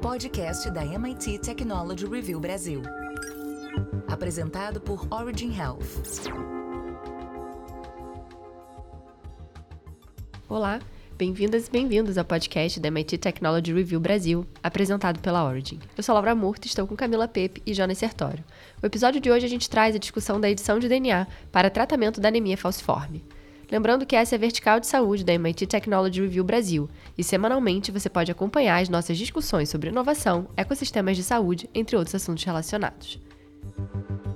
podcast da MIT Technology Review Brasil. Apresentado por Origin Health. Olá, bem-vindas e bem-vindos ao podcast da MIT Technology Review Brasil, apresentado pela Origin. Eu sou Laura Murta, estou com Camila Pepe e Jonas Sertório. No episódio de hoje a gente traz a discussão da edição de DNA para tratamento da anemia falciforme. Lembrando que essa é a vertical de saúde da MIT Technology Review Brasil, e semanalmente você pode acompanhar as nossas discussões sobre inovação, ecossistemas de saúde, entre outros assuntos relacionados.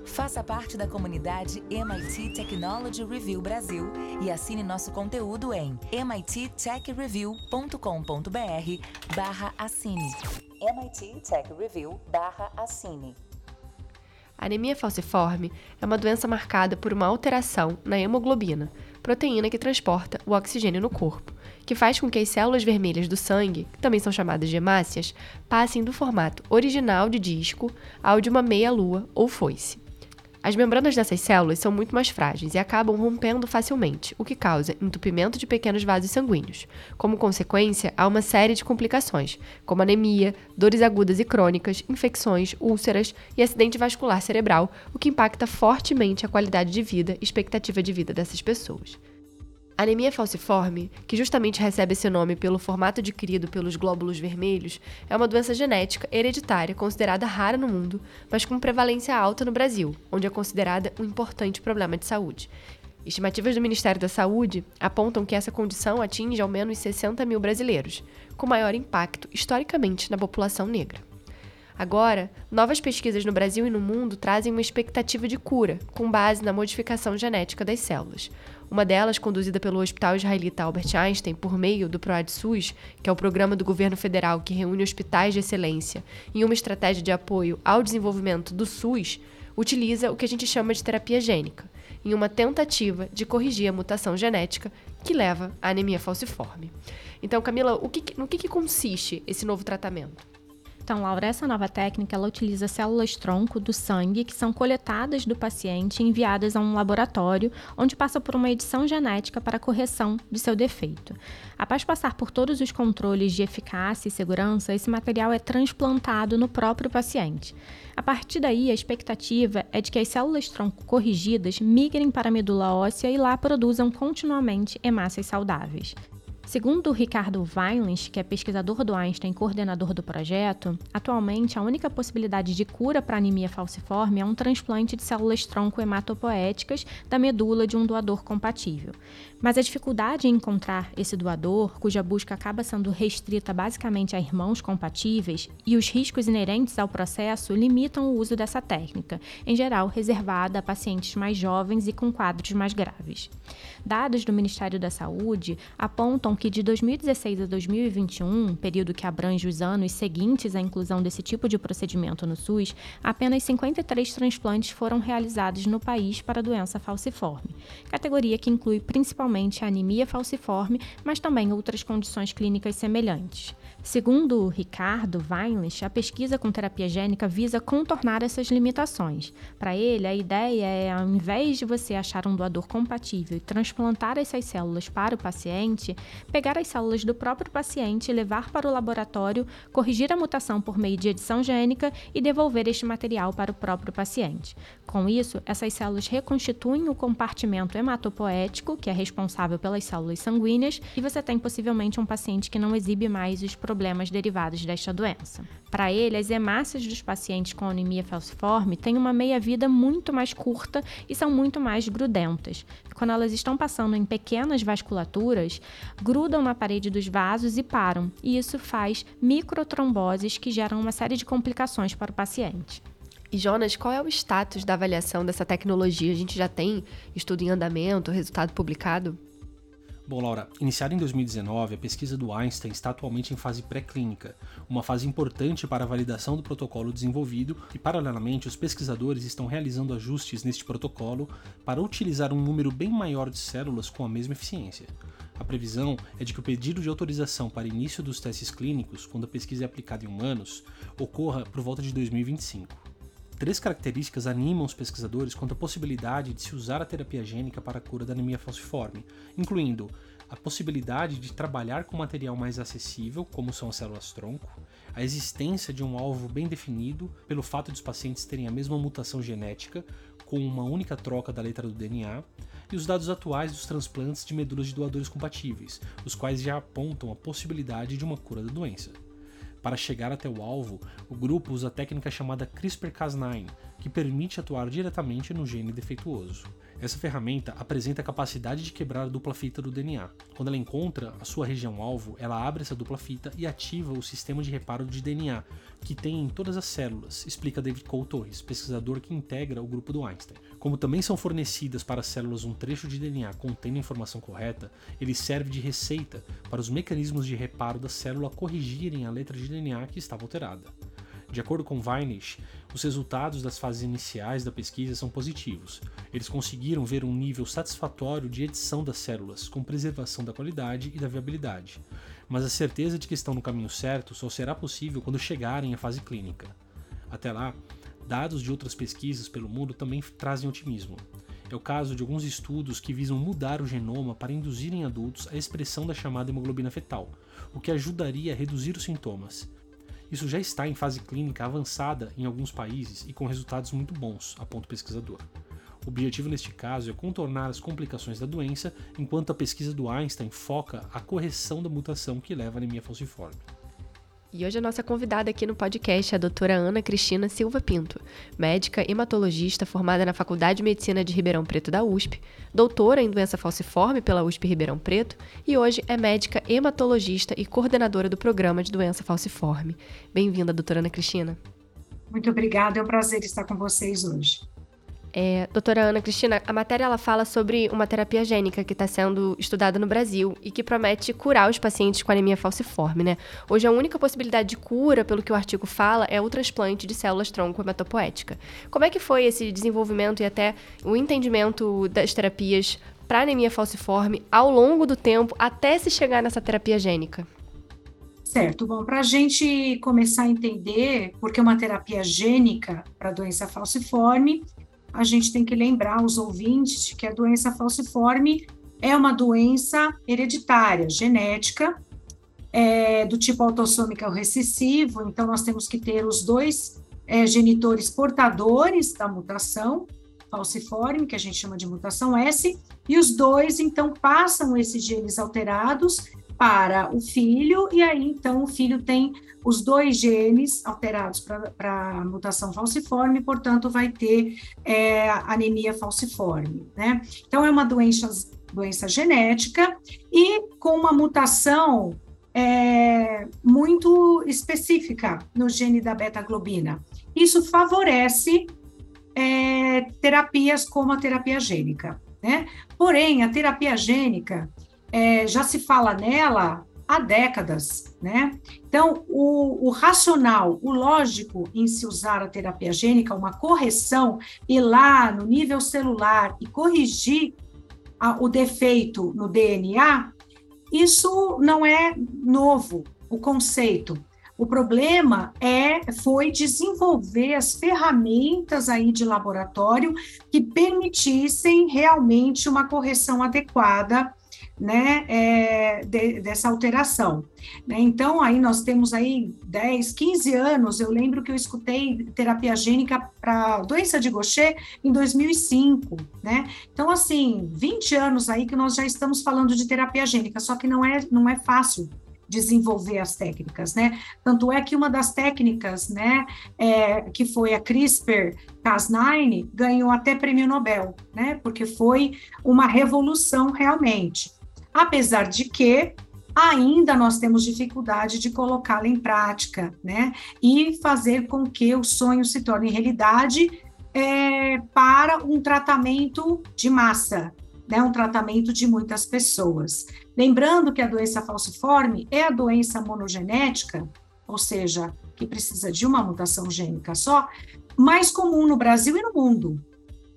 Faça parte da comunidade MIT Technology Review Brasil e assine nosso conteúdo em mittechreview.com.br barra assine. MIT Tech Review barra assine. Anemia falciforme é uma doença marcada por uma alteração na hemoglobina, proteína que transporta o oxigênio no corpo, que faz com que as células vermelhas do sangue, que também são chamadas de hemácias, passem do formato original de disco ao de uma meia-lua ou foice. As membranas dessas células são muito mais frágeis e acabam rompendo facilmente, o que causa entupimento de pequenos vasos sanguíneos. Como consequência, há uma série de complicações, como anemia, dores agudas e crônicas, infecções, úlceras e acidente vascular cerebral, o que impacta fortemente a qualidade de vida e expectativa de vida dessas pessoas. Anemia falciforme, que justamente recebe esse nome pelo formato adquirido pelos glóbulos vermelhos, é uma doença genética hereditária considerada rara no mundo, mas com prevalência alta no Brasil, onde é considerada um importante problema de saúde. Estimativas do Ministério da Saúde apontam que essa condição atinge ao menos 60 mil brasileiros, com maior impacto historicamente na população negra. Agora, novas pesquisas no Brasil e no mundo trazem uma expectativa de cura, com base na modificação genética das células. Uma delas, conduzida pelo Hospital Israelita Albert Einstein por meio do PROAD-SUS, que é o programa do governo federal que reúne hospitais de excelência em uma estratégia de apoio ao desenvolvimento do SUS, utiliza o que a gente chama de terapia gênica, em uma tentativa de corrigir a mutação genética que leva à anemia falciforme. Então, Camila, que, no que, que consiste esse novo tratamento? Então, Laura, essa nova técnica ela utiliza células tronco do sangue que são coletadas do paciente e enviadas a um laboratório, onde passa por uma edição genética para correção de seu defeito. Após passar por todos os controles de eficácia e segurança, esse material é transplantado no próprio paciente. A partir daí, a expectativa é de que as células tronco corrigidas migrem para a medula óssea e lá produzam continuamente hemácias saudáveis. Segundo Ricardo Weinlich, que é pesquisador do Einstein e coordenador do projeto, atualmente a única possibilidade de cura para anemia falciforme é um transplante de células tronco hematopoéticas da medula de um doador compatível. Mas a dificuldade em encontrar esse doador, cuja busca acaba sendo restrita basicamente a irmãos compatíveis, e os riscos inerentes ao processo limitam o uso dessa técnica, em geral reservada a pacientes mais jovens e com quadros mais graves. Dados do Ministério da Saúde apontam que de 2016 a 2021, período que abrange os anos seguintes à inclusão desse tipo de procedimento no SUS, apenas 53 transplantes foram realizados no país para doença falciforme, categoria que inclui principalmente a anemia falciforme, mas também outras condições clínicas semelhantes. Segundo Ricardo Weinlich, a pesquisa com terapia gênica visa contornar essas limitações. Para ele, a ideia é, ao invés de você achar um doador compatível e transplantar essas células para o paciente, pegar as células do próprio paciente, levar para o laboratório, corrigir a mutação por meio de edição gênica e devolver este material para o próprio paciente. Com isso, essas células reconstituem o compartimento hematopoético, que é responsável pelas células sanguíneas, e você tem possivelmente um paciente que não exibe mais os problemas problemas derivados desta doença. Para ele, as hemácias dos pacientes com anemia falciforme têm uma meia-vida muito mais curta e são muito mais grudentas. Quando elas estão passando em pequenas vasculaturas, grudam na parede dos vasos e param, e isso faz microtromboses que geram uma série de complicações para o paciente. E Jonas, qual é o status da avaliação dessa tecnologia? A gente já tem estudo em andamento, resultado publicado? Bom, Laura, iniciada em 2019, a pesquisa do Einstein está atualmente em fase pré-clínica, uma fase importante para a validação do protocolo desenvolvido e, paralelamente, os pesquisadores estão realizando ajustes neste protocolo para utilizar um número bem maior de células com a mesma eficiência. A previsão é de que o pedido de autorização para início dos testes clínicos, quando a pesquisa é aplicada em humanos, ocorra por volta de 2025. Três características animam os pesquisadores quanto à possibilidade de se usar a terapia gênica para a cura da anemia falciforme, incluindo a possibilidade de trabalhar com material mais acessível, como são as células-tronco, a existência de um alvo bem definido pelo fato de os pacientes terem a mesma mutação genética, com uma única troca da letra do DNA, e os dados atuais dos transplantes de medulas de doadores compatíveis, os quais já apontam a possibilidade de uma cura da doença. Para chegar até o alvo, o grupo usa a técnica chamada CRISPR-Cas9, que permite atuar diretamente no gene defeituoso. Essa ferramenta apresenta a capacidade de quebrar a dupla fita do DNA. Quando ela encontra a sua região-alvo, ela abre essa dupla fita e ativa o sistema de reparo de DNA, que tem em todas as células, explica David Cole Torres, pesquisador que integra o grupo do Einstein. Como também são fornecidas para as células um trecho de DNA contendo a informação correta, ele serve de receita para os mecanismos de reparo da célula corrigirem a letra de DNA que estava alterada. De acordo com Weinisch, os resultados das fases iniciais da pesquisa são positivos. Eles conseguiram ver um nível satisfatório de edição das células, com preservação da qualidade e da viabilidade. Mas a certeza de que estão no caminho certo só será possível quando chegarem à fase clínica. Até lá, dados de outras pesquisas pelo mundo também trazem otimismo. É o caso de alguns estudos que visam mudar o genoma para induzir em adultos a expressão da chamada hemoglobina fetal, o que ajudaria a reduzir os sintomas. Isso já está em fase clínica avançada em alguns países e com resultados muito bons, aponta o pesquisador. O objetivo neste caso é contornar as complicações da doença, enquanto a pesquisa do Einstein foca a correção da mutação que leva à anemia falciforme. E hoje a nossa convidada aqui no podcast é a doutora Ana Cristina Silva Pinto, médica hematologista formada na Faculdade de Medicina de Ribeirão Preto da USP, doutora em doença falciforme pela USP Ribeirão Preto e hoje é médica hematologista e coordenadora do programa de doença falciforme. Bem-vinda, doutora Ana Cristina. Muito obrigada, é um prazer estar com vocês hoje. É, doutora Ana Cristina, a matéria ela fala sobre uma terapia gênica que está sendo estudada no Brasil e que promete curar os pacientes com anemia falciforme, né? Hoje a única possibilidade de cura, pelo que o artigo fala, é o transplante de células tronco hematopoética. Como é que foi esse desenvolvimento e até o entendimento das terapias para anemia falciforme ao longo do tempo até se chegar nessa terapia gênica? Certo, bom, para a gente começar a entender porque uma terapia gênica para doença falciforme, a gente tem que lembrar os ouvintes que a doença falciforme é uma doença hereditária, genética, é, do tipo autossômica recessivo, então nós temos que ter os dois é, genitores portadores da mutação falciforme, que a gente chama de mutação S, e os dois então passam esses genes alterados para o filho, e aí então o filho tem os dois genes alterados para mutação falciforme, portanto, vai ter é, anemia falciforme, né? Então, é uma doença, doença genética e com uma mutação é, muito específica no gene da beta-globina. Isso favorece é, terapias como a terapia gênica, né? Porém, a terapia gênica, é, já se fala nela há décadas, né? Então, o, o, racional, o lógico em se usar a terapia gênica, uma correção, ir lá no nível celular e corrigir a, o defeito no DNA, isso não é novo, o conceito. O problema é foi desenvolver as ferramentas aí de laboratório que permitissem realmente uma correção adequada né, é, de, dessa alteração. Né? Então, aí nós temos aí 10, 15 anos, eu lembro que eu escutei terapia gênica para doença de Gaucher em 2005, né? Então, assim, 20 anos aí que nós já estamos falando de terapia gênica, só que não é, não é fácil desenvolver as técnicas, né? Tanto é que uma das técnicas, né, é, que foi a CRISPR-Cas9, ganhou até prêmio Nobel, né? Porque foi uma revolução realmente apesar de que ainda nós temos dificuldade de colocá-la em prática, né? E fazer com que o sonho se torne realidade é, para um tratamento de massa, né? Um tratamento de muitas pessoas. Lembrando que a doença falciforme é a doença monogenética, ou seja, que precisa de uma mutação gênica só, mais comum no Brasil e no mundo,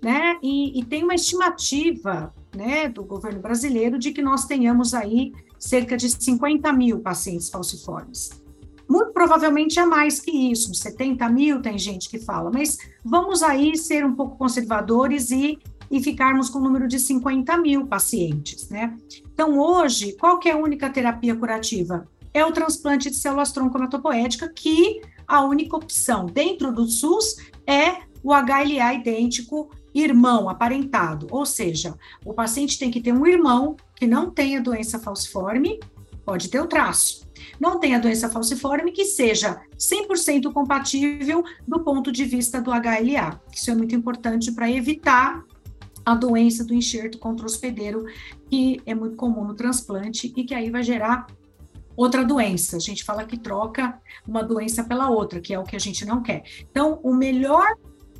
né? E, e tem uma estimativa né, do governo brasileiro de que nós tenhamos aí cerca de 50 mil pacientes falciformes. Muito provavelmente é mais que isso, 70 mil tem gente que fala, mas vamos aí ser um pouco conservadores e, e ficarmos com o número de 50 mil pacientes, né? Então, hoje, qual é a única terapia curativa? é o transplante de células tronco hematopoética, que a única opção dentro do SUS é o HLA idêntico irmão, aparentado. Ou seja, o paciente tem que ter um irmão que não tenha doença falciforme, pode ter o traço. Não tenha doença falciforme que seja 100% compatível do ponto de vista do HLA. Isso é muito importante para evitar a doença do enxerto contra hospedeiro, que é muito comum no transplante e que aí vai gerar outra doença. A gente fala que troca uma doença pela outra, que é o que a gente não quer. Então, o melhor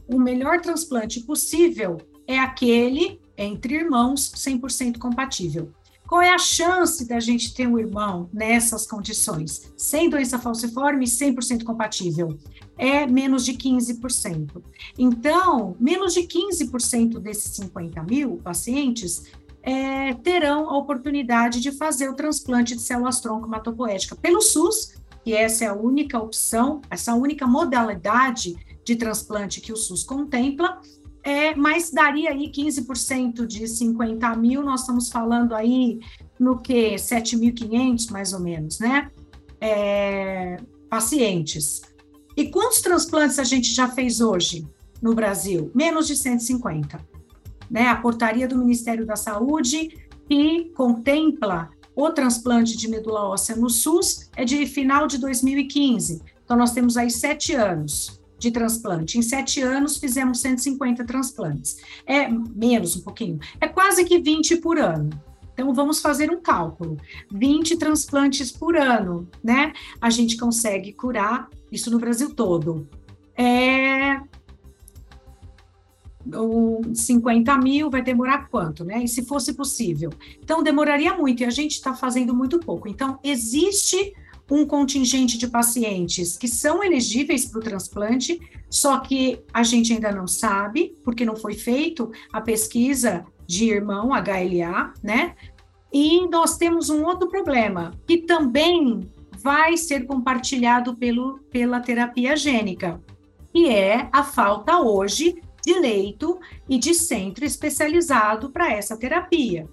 o melhor transplante possível é aquele entre irmãos 100% compatível. Qual é a chance da gente ter um irmão nessas condições? Sem doença falciforme, 100% compatível. É menos de 15%. Então, menos de 15% desses 50 mil pacientes é, terão a oportunidade de fazer o transplante de células tronco hematopoética pelo SUS, que essa é a única opção, essa única modalidade de transplante que o SUS contempla, é, mas daria aí 15% de 50 mil, nós estamos falando aí no que 7.500 mais ou menos, né? É, pacientes. E quantos transplantes a gente já fez hoje no Brasil? Menos de 150. Né? A portaria do Ministério da Saúde que contempla o transplante de medula óssea no SUS é de final de 2015. Então, nós temos aí sete anos de transplante. Em sete anos, fizemos 150 transplantes. É menos um pouquinho, é quase que 20 por ano. Então, vamos fazer um cálculo: 20 transplantes por ano, né? A gente consegue curar isso no Brasil todo. É. O 50 mil vai demorar quanto, né? E se fosse possível? Então, demoraria muito e a gente está fazendo muito pouco. Então, existe um contingente de pacientes que são elegíveis para o transplante, só que a gente ainda não sabe, porque não foi feito a pesquisa de irmão HLA, né? E nós temos um outro problema, que também vai ser compartilhado pelo, pela terapia gênica, que é a falta hoje de leito e de centro especializado para essa terapia.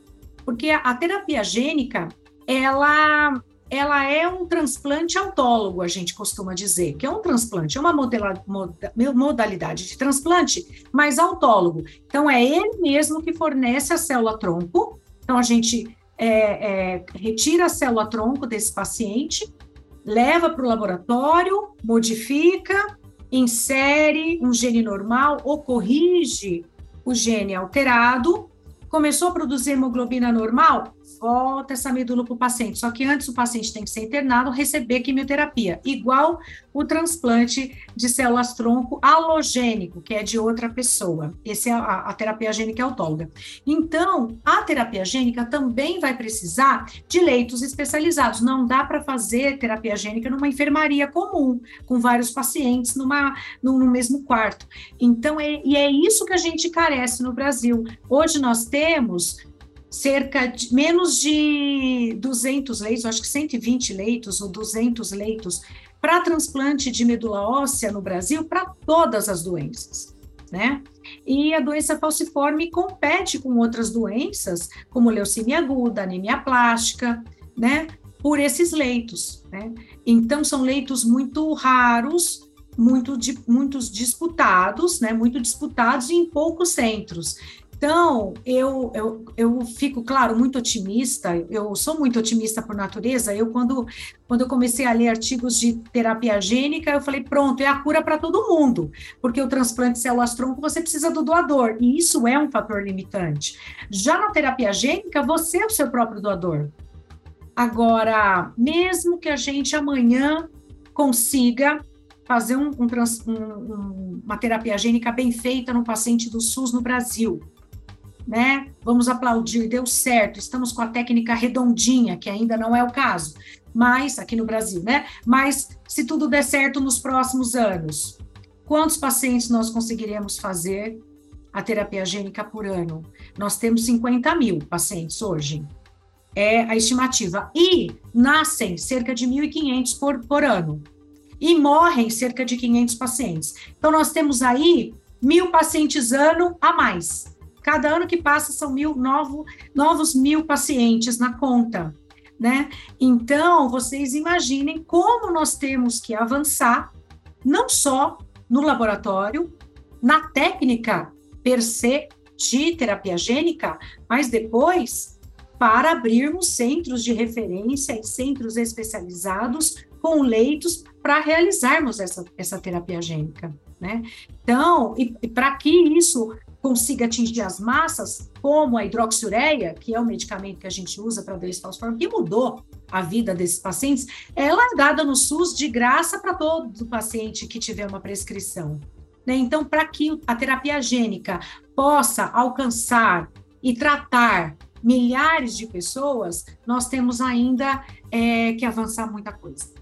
Porque a, a terapia gênica, ela ela é um transplante autólogo, a gente costuma dizer, que é um transplante, é uma modalidade de transplante, mas autólogo. Então, é ele mesmo que fornece a célula-tronco. Então, a gente é, é, retira a célula-tronco desse paciente, leva para o laboratório, modifica, insere um gene normal ou corrige o gene alterado, começou a produzir hemoglobina normal, volta essa medula para o paciente. Só que antes o paciente tem que ser internado, receber quimioterapia, igual o transplante de células tronco halogênico, que é de outra pessoa. Essa é a, a terapia gênica autóloga. Então, a terapia gênica também vai precisar de leitos especializados. Não dá para fazer terapia gênica numa enfermaria comum, com vários pacientes numa, no, no mesmo quarto. Então, é, e é isso que a gente carece no Brasil. Hoje nós temos cerca de menos de 200 leitos, acho que 120 leitos ou 200 leitos para transplante de medula óssea no Brasil para todas as doenças, né? E a doença falciforme compete com outras doenças, como leucemia aguda, anemia plástica, né? Por esses leitos, né? Então são leitos muito raros, muito, muitos disputados, né? Muito disputados em poucos centros. Então, eu, eu, eu fico, claro, muito otimista, eu sou muito otimista por natureza. Eu, quando, quando eu comecei a ler artigos de terapia gênica, eu falei, pronto, é a cura para todo mundo, porque o transplante de células-tronco você precisa do doador, e isso é um fator limitante. Já na terapia gênica, você é o seu próprio doador. Agora, mesmo que a gente amanhã consiga fazer um, um, um, uma terapia gênica bem feita no paciente do SUS no Brasil, né? Vamos aplaudir, deu certo, estamos com a técnica redondinha, que ainda não é o caso, mas aqui no Brasil, né? Mas se tudo der certo nos próximos anos, quantos pacientes nós conseguiremos fazer a terapia gênica por ano? Nós temos 50 mil pacientes hoje. É a estimativa. E nascem cerca de 1.500 por, por ano. E morrem cerca de 500 pacientes. Então, nós temos aí mil pacientes ano a mais Cada ano que passa são mil novo, novos mil pacientes na conta. né? Então, vocês imaginem como nós temos que avançar, não só no laboratório, na técnica per se de terapia gênica, mas depois para abrirmos centros de referência e centros especializados com leitos para realizarmos essa, essa terapia gênica, né? Então, e, e para que isso consiga atingir as massas, como a hidroxiureia, que é o medicamento que a gente usa para doença falciforme, que mudou a vida desses pacientes, ela é dada no SUS de graça para todo paciente que tiver uma prescrição. Né? Então, para que a terapia gênica possa alcançar e tratar milhares de pessoas, nós temos ainda é, que avançar muita coisa.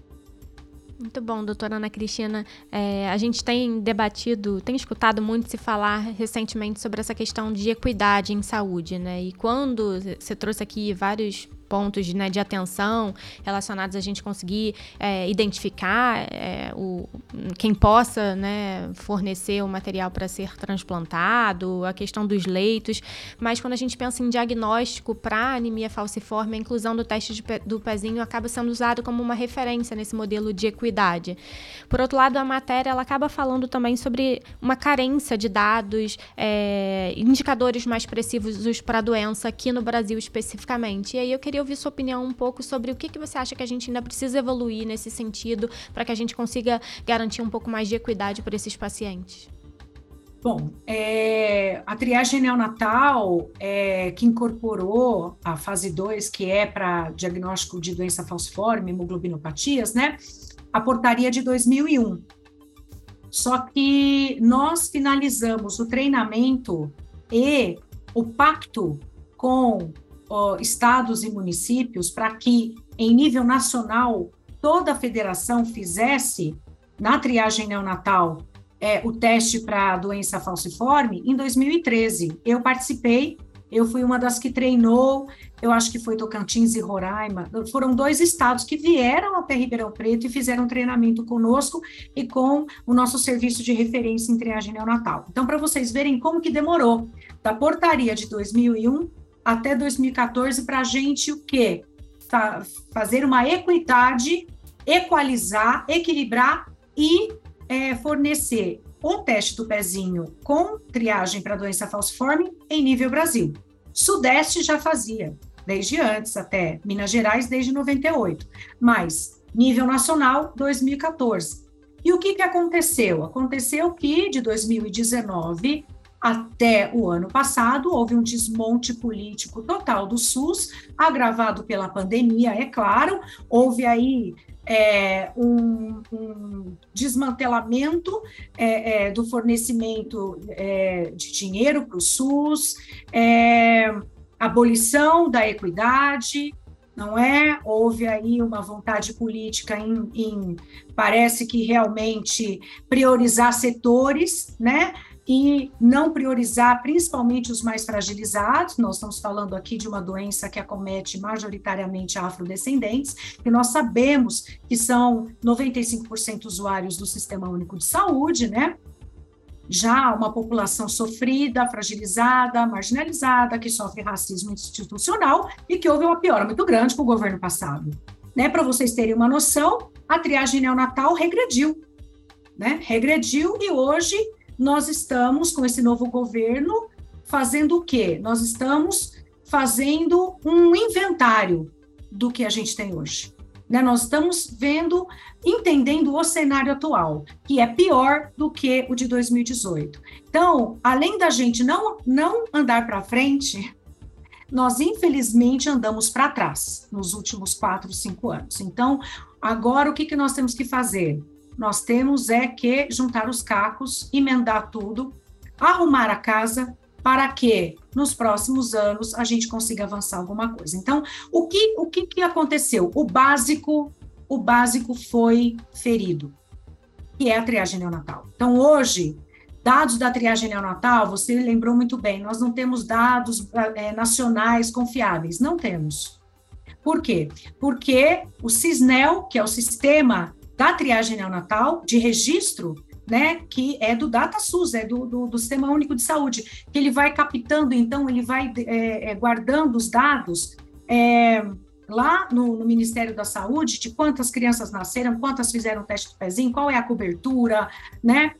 Muito bom, doutora Ana Cristina. É, a gente tem debatido, tem escutado muito se falar recentemente sobre essa questão de equidade em saúde, né? E quando você trouxe aqui vários pontos né, de atenção relacionados a gente conseguir é, identificar é, o, quem possa né, fornecer o material para ser transplantado, a questão dos leitos, mas quando a gente pensa em diagnóstico para anemia falciforme, a inclusão do teste de, do pezinho acaba sendo usado como uma referência nesse modelo de equidade. Por outro lado, a matéria ela acaba falando também sobre uma carência de dados, é, indicadores mais precisos para a doença aqui no Brasil especificamente. E aí eu queria ouvir sua opinião um pouco sobre o que, que você acha que a gente ainda precisa evoluir nesse sentido para que a gente consiga garantir um pouco mais de equidade para esses pacientes. Bom, é, a triagem neonatal, é, que incorporou a fase 2, que é para diagnóstico de doença falciforme, hemoglobinopatias, né? A portaria de 2001. Só que nós finalizamos o treinamento e o pacto com estados e municípios para que, em nível nacional, toda a federação fizesse na triagem neonatal é, o teste para doença falciforme em 2013. Eu participei, eu fui uma das que treinou, eu acho que foi Tocantins e Roraima. Foram dois estados que vieram até Ribeirão Preto e fizeram treinamento conosco e com o nosso serviço de referência em triagem neonatal. Então, para vocês verem como que demorou da portaria de 2001 até 2014 para a gente o quê? Fa fazer uma equidade, equalizar, equilibrar e é, fornecer um teste do pezinho com triagem para doença falciforme em nível Brasil. Sudeste já fazia, desde antes, até Minas Gerais, desde 98, mas nível nacional, 2014. E o que, que aconteceu? Aconteceu que de 2019 até o ano passado, houve um desmonte político total do SUS, agravado pela pandemia, é claro. Houve aí é, um, um, desmantelamento é, é, do fornecimento é, de dinheiro para o SUS, é, abolição da equidade, não é? Houve aí uma vontade política em, em parece que realmente priorizar setores, né? E não priorizar principalmente os mais fragilizados. Nós estamos falando aqui de uma doença que acomete majoritariamente afrodescendentes, e nós sabemos que são 95% usuários do Sistema Único de Saúde, né? Já uma população sofrida, fragilizada, marginalizada, que sofre racismo institucional e que houve uma piora muito grande com o governo passado. Né? Para vocês terem uma noção, a triagem neonatal regrediu, né? Regrediu e hoje nós estamos, com esse novo governo, fazendo o quê? Nós estamos fazendo um inventário do que a gente tem hoje. Né? Nós estamos vendo, entendendo o cenário atual, que é pior do que o de 2018. Então, além da gente não, não andar para frente, nós infelizmente andamos para trás nos últimos quatro, cinco anos. Então, agora o que, que nós temos que fazer? Nós temos é que juntar os cacos, emendar tudo, arrumar a casa para que nos próximos anos a gente consiga avançar alguma coisa. Então, o que o que, que aconteceu? O básico, o básico foi ferido, que é a triagem neonatal. Então, hoje, dados da triagem neonatal, você lembrou muito bem, nós não temos dados é, nacionais confiáveis, não temos. Por quê? Porque o CISNEL, que é o Sistema da triagem neonatal, de registro, né, que é do DataSUS, é do, do, do, Sistema Único de Saúde, que ele vai captando, então, ele vai é, é, guardando os dados é, lá no, no, Ministério da Saúde de quantas crianças nasceram, quantas fizeram teste do pezinho, qual é a cobertura, né?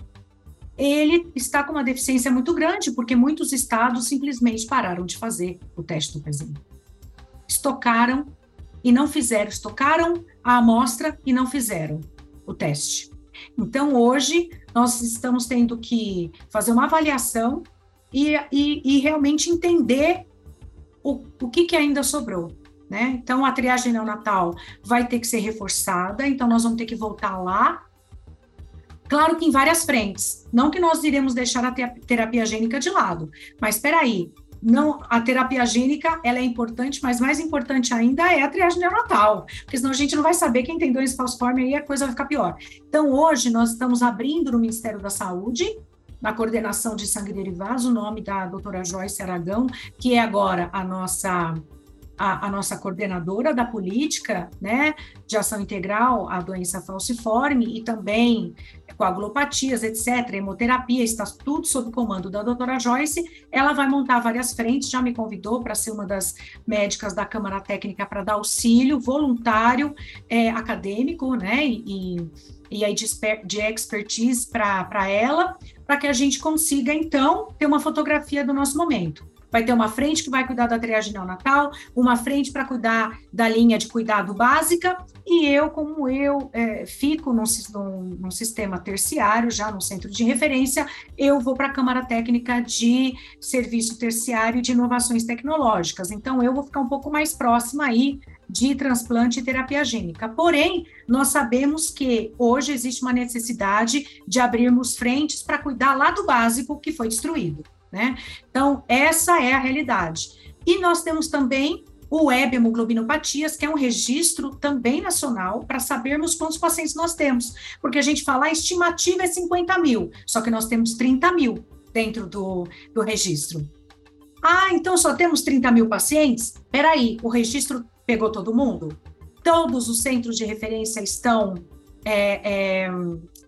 Ele está com uma deficiência muito grande, porque muitos estados simplesmente pararam de fazer o teste do pezinho. Estocaram e não fizeram, estocaram a amostra e não fizeram o teste. Então, hoje, nós estamos tendo que fazer uma avaliação e, e, e realmente entender o, o que, que ainda sobrou. Né? Então, a triagem neonatal vai ter que ser reforçada, então nós vamos ter que voltar lá. Claro que em várias frentes. Não que nós iremos deixar a terapia gênica de lado, mas espera aí, não a terapia gênica ela é importante, mas mais importante ainda é a triagem neonatal, porque senão a gente não vai saber quem tem doença falciforme e a coisa vai ficar pior. Então, hoje nós estamos abrindo no Ministério da Saúde na coordenação de sangue derivados, o nome da doutora Joyce Aragão, que é agora a nossa a, a, nossa coordenadora da política, né, de ação integral à doença falciforme e também coagulopatias, etc., hemoterapia, está tudo sob comando da doutora Joyce. Ela vai montar várias frentes, já me convidou para ser uma das médicas da Câmara Técnica para dar auxílio voluntário é, acadêmico, né, e, e aí de, de expertise para ela, para que a gente consiga, então, ter uma fotografia do nosso momento vai ter uma frente que vai cuidar da triagem neonatal, uma frente para cuidar da linha de cuidado básica, e eu, como eu é, fico num, num, num, sistema terciário, já no centro de referência, eu vou para a Câmara Técnica de Serviço Terciário de Inovações Tecnológicas. Então, eu vou ficar um pouco mais próxima aí de transplante e terapia gênica. Porém, nós sabemos que hoje existe uma necessidade de abrirmos frentes para cuidar lá do básico que foi destruído né? Então, essa é a realidade. E nós temos também o web hemoglobinopatias, que é um registro também nacional para sabermos quantos pacientes nós temos. Porque a gente fala, a estimativa é 50 mil, só que nós temos 30 mil dentro do, do registro. Ah, então só temos 30 mil pacientes? Peraí, o registro pegou todo mundo? Todos os centros de referência estão é, é,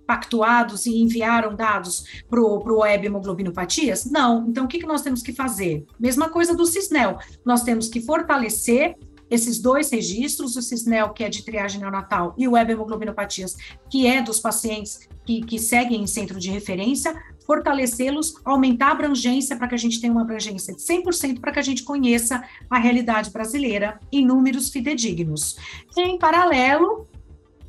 pactuados e enviaram dados para o web hemoglobinopatias? Não. Então, o que, que nós temos que fazer? Mesma coisa do Cisnel. Nós temos que fortalecer esses dois registros, o Cisnel, que é de triagem neonatal, e o web hemoglobinopatias, que é dos pacientes que, que seguem em centro de referência, fortalecê-los, aumentar a abrangência para que a gente tenha uma abrangência de 100% para que a gente conheça a realidade brasileira em números fidedignos. Em paralelo,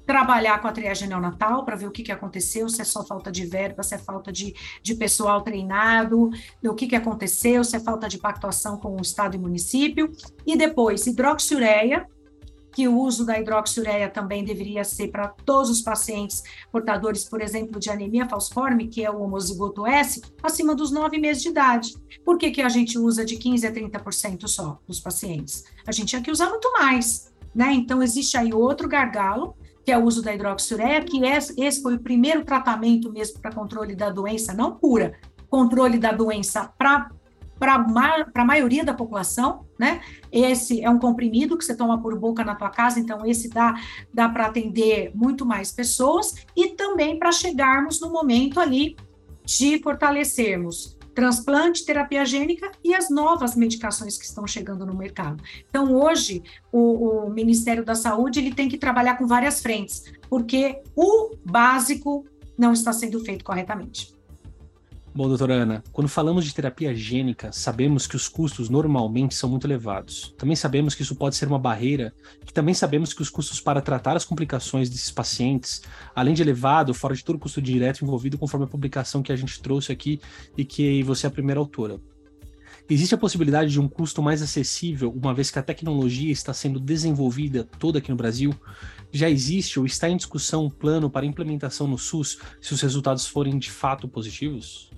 trabalhar com a triagem neonatal para ver o que, que aconteceu, se é só falta de verba, se é falta de, de pessoal treinado, o que, que aconteceu, se é falta de pactuação com o Estado e município. E depois, hidroxiureia, que o uso da hidroxiureia também deveria ser para todos os pacientes portadores, por exemplo, de anemia falciforme, que é o homozigoto S, acima dos nove meses de idade. Por que, que a gente usa de 15% a 30% só dos pacientes? A gente tinha que usar muito mais, né? Então, existe aí outro gargalo que é o uso da hidroxiureia, que esse foi o primeiro tratamento mesmo para controle da doença, não cura, controle da doença para para a maioria da população, né? Esse é um comprimido que você toma por boca na tua casa, então esse dá, dá para atender muito mais pessoas e também para chegarmos no momento ali de fortalecermos transplante, terapia gênica e as novas medicações que estão chegando no mercado. Então, hoje, o, o Ministério da Saúde ele tem que trabalhar com várias frentes, porque o básico não está sendo feito corretamente. Bom, doutora Ana, quando falamos de terapia gênica, sabemos que os custos normalmente são muito elevados. Também sabemos que isso pode ser uma barreira, e também sabemos que os custos para tratar as complicações desses pacientes, além de elevado, fora de todo o custo direto envolvido, conforme a publicação que a gente trouxe aqui e que você é a primeira autora. Existe a possibilidade de um custo mais acessível, uma vez que a tecnologia está sendo desenvolvida toda aqui no Brasil? Já existe ou está em discussão um plano para implementação no SUS se os resultados forem de fato positivos?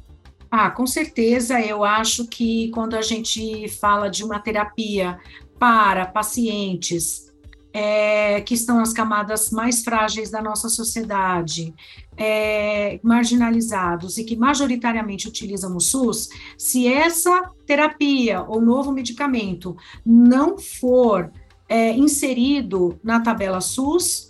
Ah, com certeza, eu acho que quando a gente fala de uma terapia para pacientes é, que estão nas camadas mais frágeis da nossa sociedade, é, marginalizados e que majoritariamente utilizam o SUS, se essa terapia ou novo medicamento não for é, inserido na tabela SUS,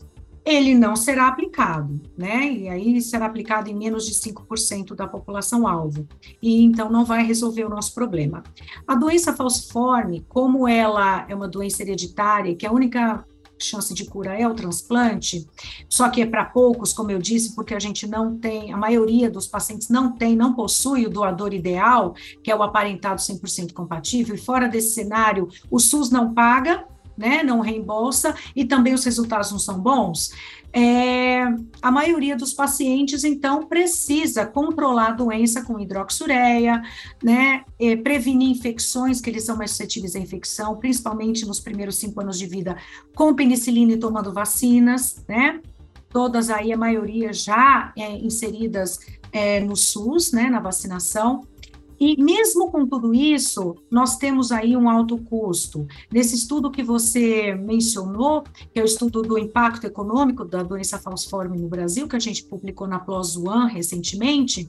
ele não será aplicado, né? E aí será aplicado em menos de 5% da população alvo. E então não vai resolver o nosso problema. A doença falciforme, como ela é uma doença hereditária, que a única chance de cura é o transplante, só que é para poucos, como eu disse, porque a gente não tem, a maioria dos pacientes não tem, não possui o doador ideal, que é o aparentado 100% compatível, e fora desse cenário, o SUS não paga, né, não reembolsa, e também os resultados não são bons, é, a maioria dos pacientes, então, precisa controlar a doença com hidroxureia, né, é, prevenir infecções, que eles são mais suscetíveis à infecção, principalmente nos primeiros cinco anos de vida, com penicilina e tomando vacinas, né, todas aí, a maioria já é, inseridas é, no SUS, né, na vacinação, e mesmo com tudo isso, nós temos aí um alto custo. Nesse estudo que você mencionou, que é o estudo do impacto econômico da doença falciforme no Brasil, que a gente publicou na PLOS ONE recentemente,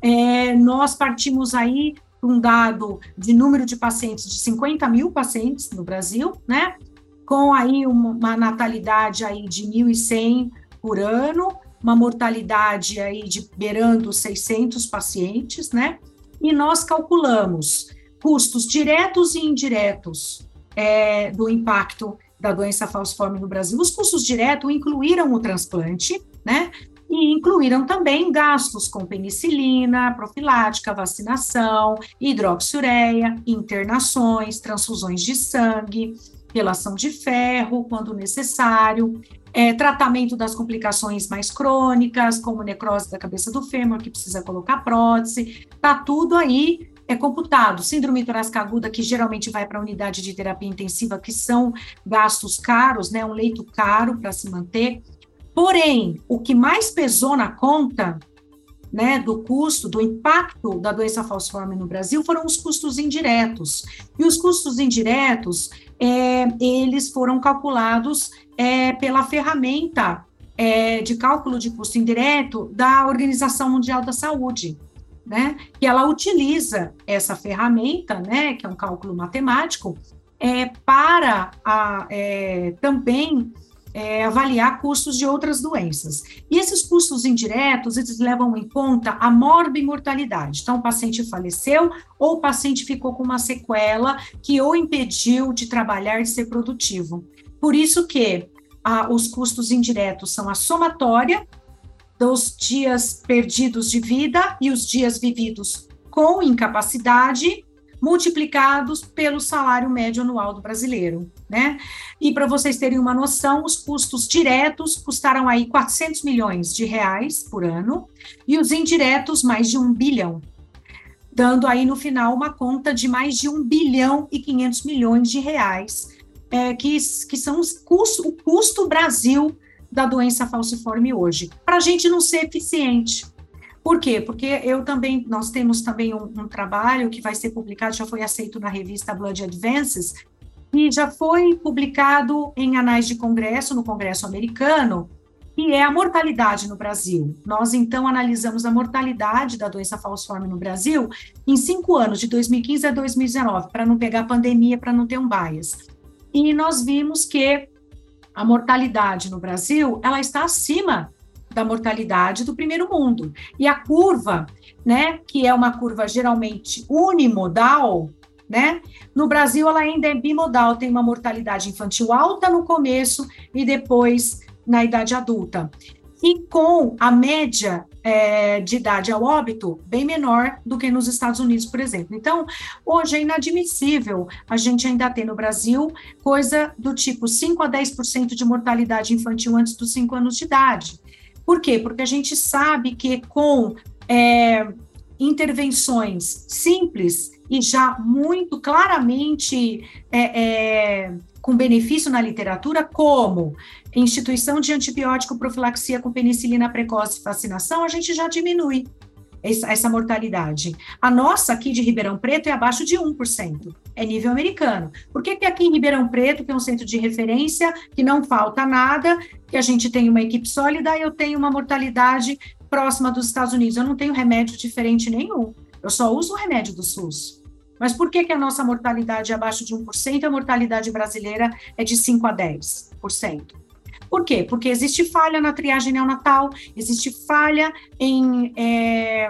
é, nós partimos aí um dado de número de pacientes de 50 mil pacientes no Brasil, né? Com aí uma, uma natalidade aí de 1.100 por ano, uma mortalidade aí de beirando 600 pacientes, né? E nós calculamos custos diretos e indiretos é, do impacto da doença falciforme no Brasil. Os custos diretos incluíram o transplante, né? E incluíram também gastos com penicilina, profilática, vacinação, hidroxiureia, internações, transfusões de sangue, relação de ferro, quando necessário, é, tratamento das complicações mais crônicas, como necrose da cabeça do fêmur, que precisa colocar prótese, tá tudo aí é computado. Síndrome torácica aguda, que geralmente vai para a unidade de terapia intensiva, que são gastos caros, né, um leito caro para se manter. Porém, o que mais pesou na conta né, do custo, do impacto da doença falciforme no Brasil foram os custos indiretos. E os custos indiretos, é, eles foram calculados é, pela ferramenta é, de cálculo de custo indireto da Organização Mundial da Saúde, né? Que ela utiliza essa ferramenta, né? Que é um cálculo matemático, é, para a, é, também é, avaliar custos de outras doenças. E esses custos indiretos, eles levam em conta a morbimortalidade. Então, o paciente faleceu ou o paciente ficou com uma sequela que o impediu de trabalhar e ser produtivo. Por isso que ah, os custos indiretos são a somatória dos dias perdidos de vida e os dias vividos com incapacidade multiplicados pelo salário médio anual do brasileiro, né? E para vocês terem uma noção, os custos diretos custaram aí 400 milhões de reais por ano e os indiretos mais de um bilhão, dando aí no final uma conta de mais de um bilhão e 500 milhões de reais é, que, que são os custo, o custo Brasil da doença falciforme hoje, para a gente não ser eficiente. Por quê? Porque eu também, nós temos também um, um, trabalho que vai ser publicado, já foi aceito na revista Blood Advances, e já foi publicado em anais de congresso, no Congresso americano, que é a mortalidade no Brasil. Nós, então, analisamos a mortalidade da doença falciforme no Brasil em cinco anos, de 2015 a 2019, para não pegar pandemia, para não ter um bias e nós vimos que a mortalidade no Brasil ela está acima da mortalidade do primeiro mundo. E a curva, né, que é uma curva geralmente unimodal, né? No Brasil ela ainda é bimodal, tem uma mortalidade infantil alta no começo e depois na idade adulta e com a média é, de idade ao óbito bem menor do que nos Estados Unidos, por exemplo. Então, hoje é inadmissível a gente ainda ter no Brasil coisa do tipo 5 a 10% de mortalidade infantil antes dos 5 anos de idade. Por quê? Porque a gente sabe que com é, intervenções simples e já muito claramente é, é, com benefício na literatura, como instituição de antibiótico profilaxia com penicilina precoce e vacinação, a gente já diminui essa, mortalidade. A nossa aqui de Ribeirão Preto é abaixo de 1%, é nível americano. Por que, que aqui em Ribeirão Preto, que é um centro de referência, que não falta nada, que a gente tem uma equipe sólida, eu tenho uma mortalidade próxima dos Estados Unidos? Eu não tenho remédio diferente nenhum, eu só uso o remédio do SUS. Mas por que, que a nossa mortalidade é abaixo de 1% e a mortalidade brasileira é de 5 a 10%? Por quê? Porque existe falha na triagem neonatal, existe falha em é,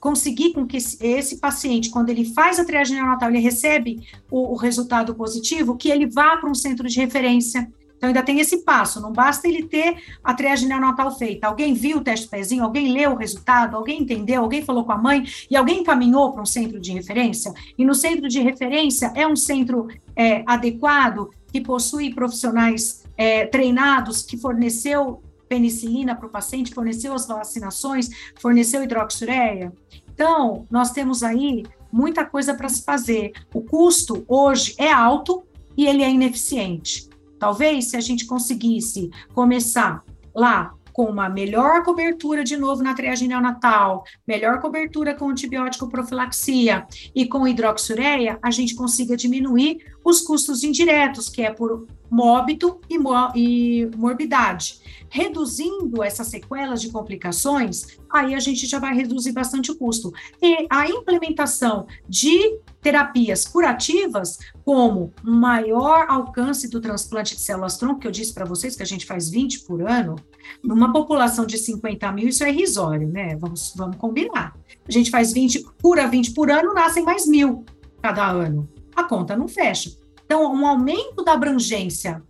conseguir com que esse, paciente, quando ele faz a triagem neonatal, ele recebe o, o resultado positivo, que ele vá para um centro de referência. Então, ainda tem esse passo, não basta ele ter a triagem neonatal feita. Alguém viu o teste pezinho, alguém leu o resultado, alguém entendeu, alguém falou com a mãe e alguém encaminhou para um centro de referência. E no centro de referência é um centro é, adequado, que possui profissionais é, treinados, que forneceu penicilina para o paciente, forneceu as vacinações, forneceu hidroxureia. Então, nós temos aí muita coisa para se fazer. O custo hoje é alto e ele é ineficiente. Talvez se a gente conseguisse começar lá com uma melhor cobertura de novo na triagem neonatal, melhor cobertura com antibiótico profilaxia e com hidroxureia, a gente consiga diminuir os custos indiretos, que é por móbito e, e morbidade. Reduzindo essas sequelas de complicações, aí a gente já vai reduzir bastante o custo. E a implementação de terapias curativas, como maior alcance do transplante de células-tronco, que eu disse para vocês que a gente faz 20 por ano, numa população de 50 mil, isso é irrisório, né? Vamos, vamos combinar. A gente faz 20, cura 20 por ano, nascem mais mil cada ano. A conta não fecha. Então, um aumento da abrangência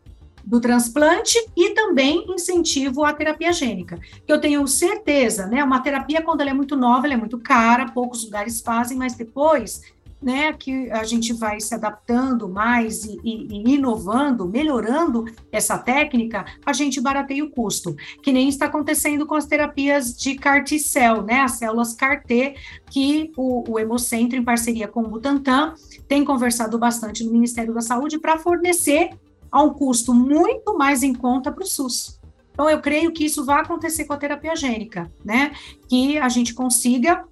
do transplante e também incentivo à terapia gênica. Que eu tenho certeza, né? Uma terapia, quando ela é muito nova, ela é muito cara, poucos lugares fazem, mas depois né, que a gente vai se adaptando mais e, e, e, inovando, melhorando essa técnica, a gente barateia o custo, que nem está acontecendo com as terapias de CAR T-cell, né, as células CAR-T, que o, o Hemocentro, em parceria com o Butantan, tem conversado bastante no Ministério da Saúde para fornecer a um custo muito mais em conta para o SUS. Então, eu creio que isso vai acontecer com a terapia gênica, né? Que a gente consiga,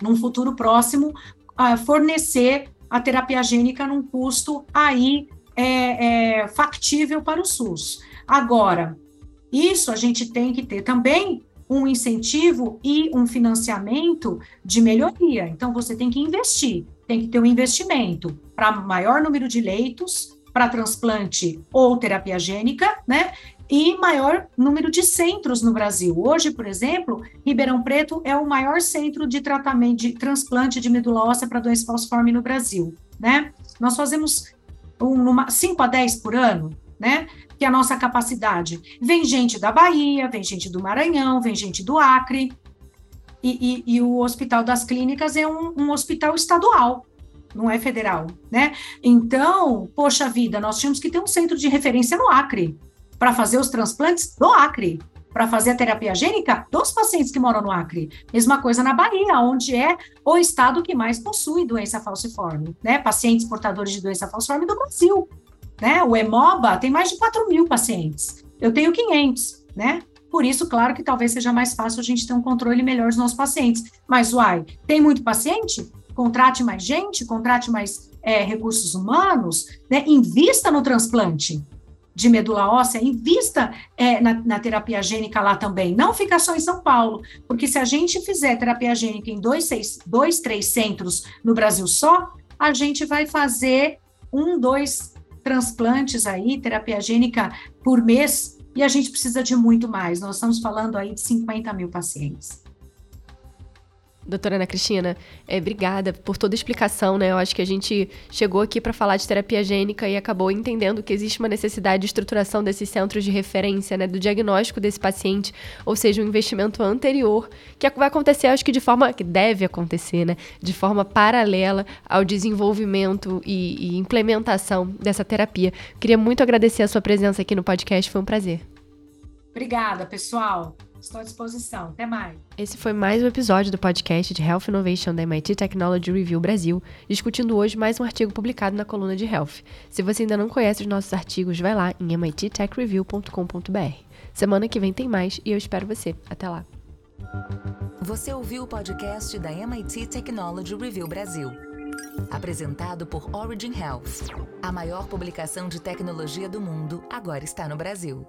num futuro próximo, uh, fornecer a terapia gênica num custo aí é, é, factível para o SUS. Agora, isso a gente tem que ter também um incentivo e um financiamento de melhoria. Então, você tem que investir, tem que ter um investimento para maior número de leitos, para transplante ou terapia gênica, né? E maior número de centros no Brasil. Hoje, por exemplo, Ribeirão Preto é o maior centro de tratamento de transplante de medula óssea para doença falciforme no Brasil, né? Nós fazemos um, 5 a 10 por ano, né? Que é a nossa capacidade. Vem gente da Bahia, vem gente do Maranhão, vem gente do Acre, e, e, e o Hospital das Clínicas é um, um hospital estadual, não é federal, né? Então, poxa vida, nós tínhamos que ter um centro de referência no Acre para fazer os transplantes do Acre, para fazer a terapia gênica dos pacientes que moram no Acre. Mesma coisa na Bahia, onde é o estado que mais possui doença falciforme, né? Pacientes portadores de doença falciforme do Brasil, né? O Hemoba tem mais de 4 mil pacientes. Eu tenho 500, né? Por isso, claro que talvez seja mais fácil a gente ter um controle melhor dos nossos pacientes. Mas, uai, tem muito paciente? contrate mais gente, contrate mais é, recursos humanos, né? invista no transplante de medula óssea, invista é, na, na, terapia gênica lá também. Não fica só em São Paulo, porque se a gente fizer terapia gênica em dois, seis, dois três centros no Brasil só, a gente vai fazer um, dois transplantes aí, terapia gênica por mês, e a gente precisa de muito mais. Nós estamos falando aí de 50 mil pacientes. Doutora Ana Cristina, é, obrigada por toda a explicação, né? Eu acho que a gente chegou aqui para falar de terapia gênica e acabou entendendo que existe uma necessidade de estruturação desses centros de referência, né? Do diagnóstico desse paciente, ou seja, um investimento anterior, que vai acontecer, acho que de forma que deve acontecer, né? De forma paralela ao desenvolvimento e, e implementação dessa terapia. Queria muito agradecer a sua presença aqui no podcast, foi um prazer. Obrigada, pessoal. Estou à disposição. Até mais. Esse foi mais um episódio do podcast de Health Innovation da MIT Technology Review Brasil, discutindo hoje mais um artigo publicado na coluna de Health. Se você ainda não conhece os nossos artigos, vai lá em mittechreview.com.br. Semana que vem tem mais e eu espero você. Até lá. Você ouviu o podcast da MIT Technology Review Brasil. Apresentado por Origin Health. A maior publicação de tecnologia do mundo agora está no Brasil.